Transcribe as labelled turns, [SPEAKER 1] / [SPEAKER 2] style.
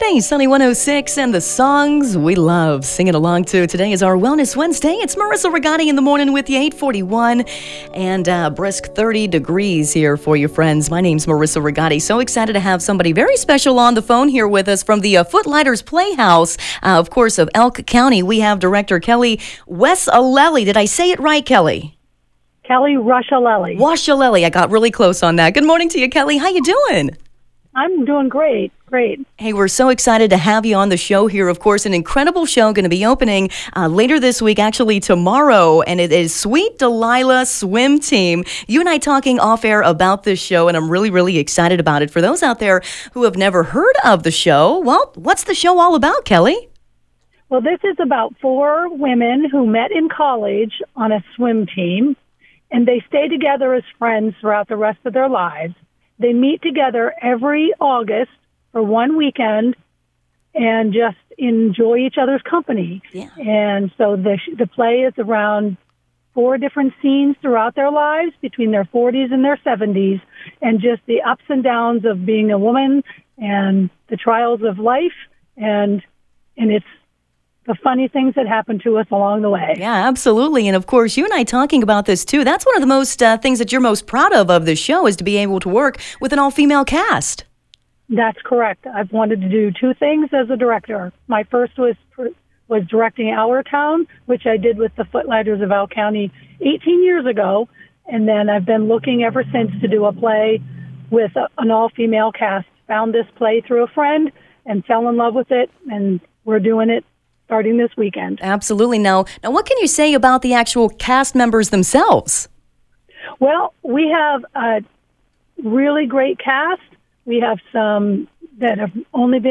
[SPEAKER 1] Sunday, Sunny 106, and the songs we love singing along to. Today is our Wellness Wednesday. It's Marissa Rigatti in the morning with you, 841, and uh, brisk 30 degrees here for you, friends. My name's Marissa Rigatti. So excited to have somebody very special on the phone here with us from the uh, Footlighters Playhouse, uh, of course, of Elk County. We have director Kelly Wes-Aleli. Did I say it right, Kelly?
[SPEAKER 2] Kelly Rushalelli.
[SPEAKER 1] Washaleli. I got really close on that. Good morning to you, Kelly. How you doing?
[SPEAKER 2] I'm doing great. Great.
[SPEAKER 1] Hey, we're so excited to have you on the show here. Of course, an incredible show going to be opening uh, later this week, actually tomorrow, and it is Sweet Delilah Swim Team. You and I talking off air about this show, and I'm really, really excited about it. For those out there who have never heard of the show, well, what's the show all about, Kelly?
[SPEAKER 2] Well, this is about four women who met in college on a swim team, and they stay together as friends throughout the rest of their lives. They meet together every August for one weekend and just enjoy each other's company.
[SPEAKER 1] Yeah.
[SPEAKER 2] And so the the play is around four different scenes throughout their lives between their 40s and their 70s and just the ups and downs of being a woman and the trials of life and and it's the funny things that happen to us along the way.
[SPEAKER 1] Yeah, absolutely. And of course, you and I talking about this too. That's one of the most uh, things that you're most proud of of this show is to be able to work with an all female cast.
[SPEAKER 2] That's correct. I've wanted to do two things as a director. My first was was directing Our Town, which I did with the Footlighters of Elk County 18 years ago, and then I've been looking ever since to do a play with a, an all-female cast. Found this play through a friend and fell in love with it, and we're doing it starting this weekend.
[SPEAKER 1] Absolutely. Now, now, what can you say about the actual cast members themselves?
[SPEAKER 2] Well, we have a really great cast. We have some that have only been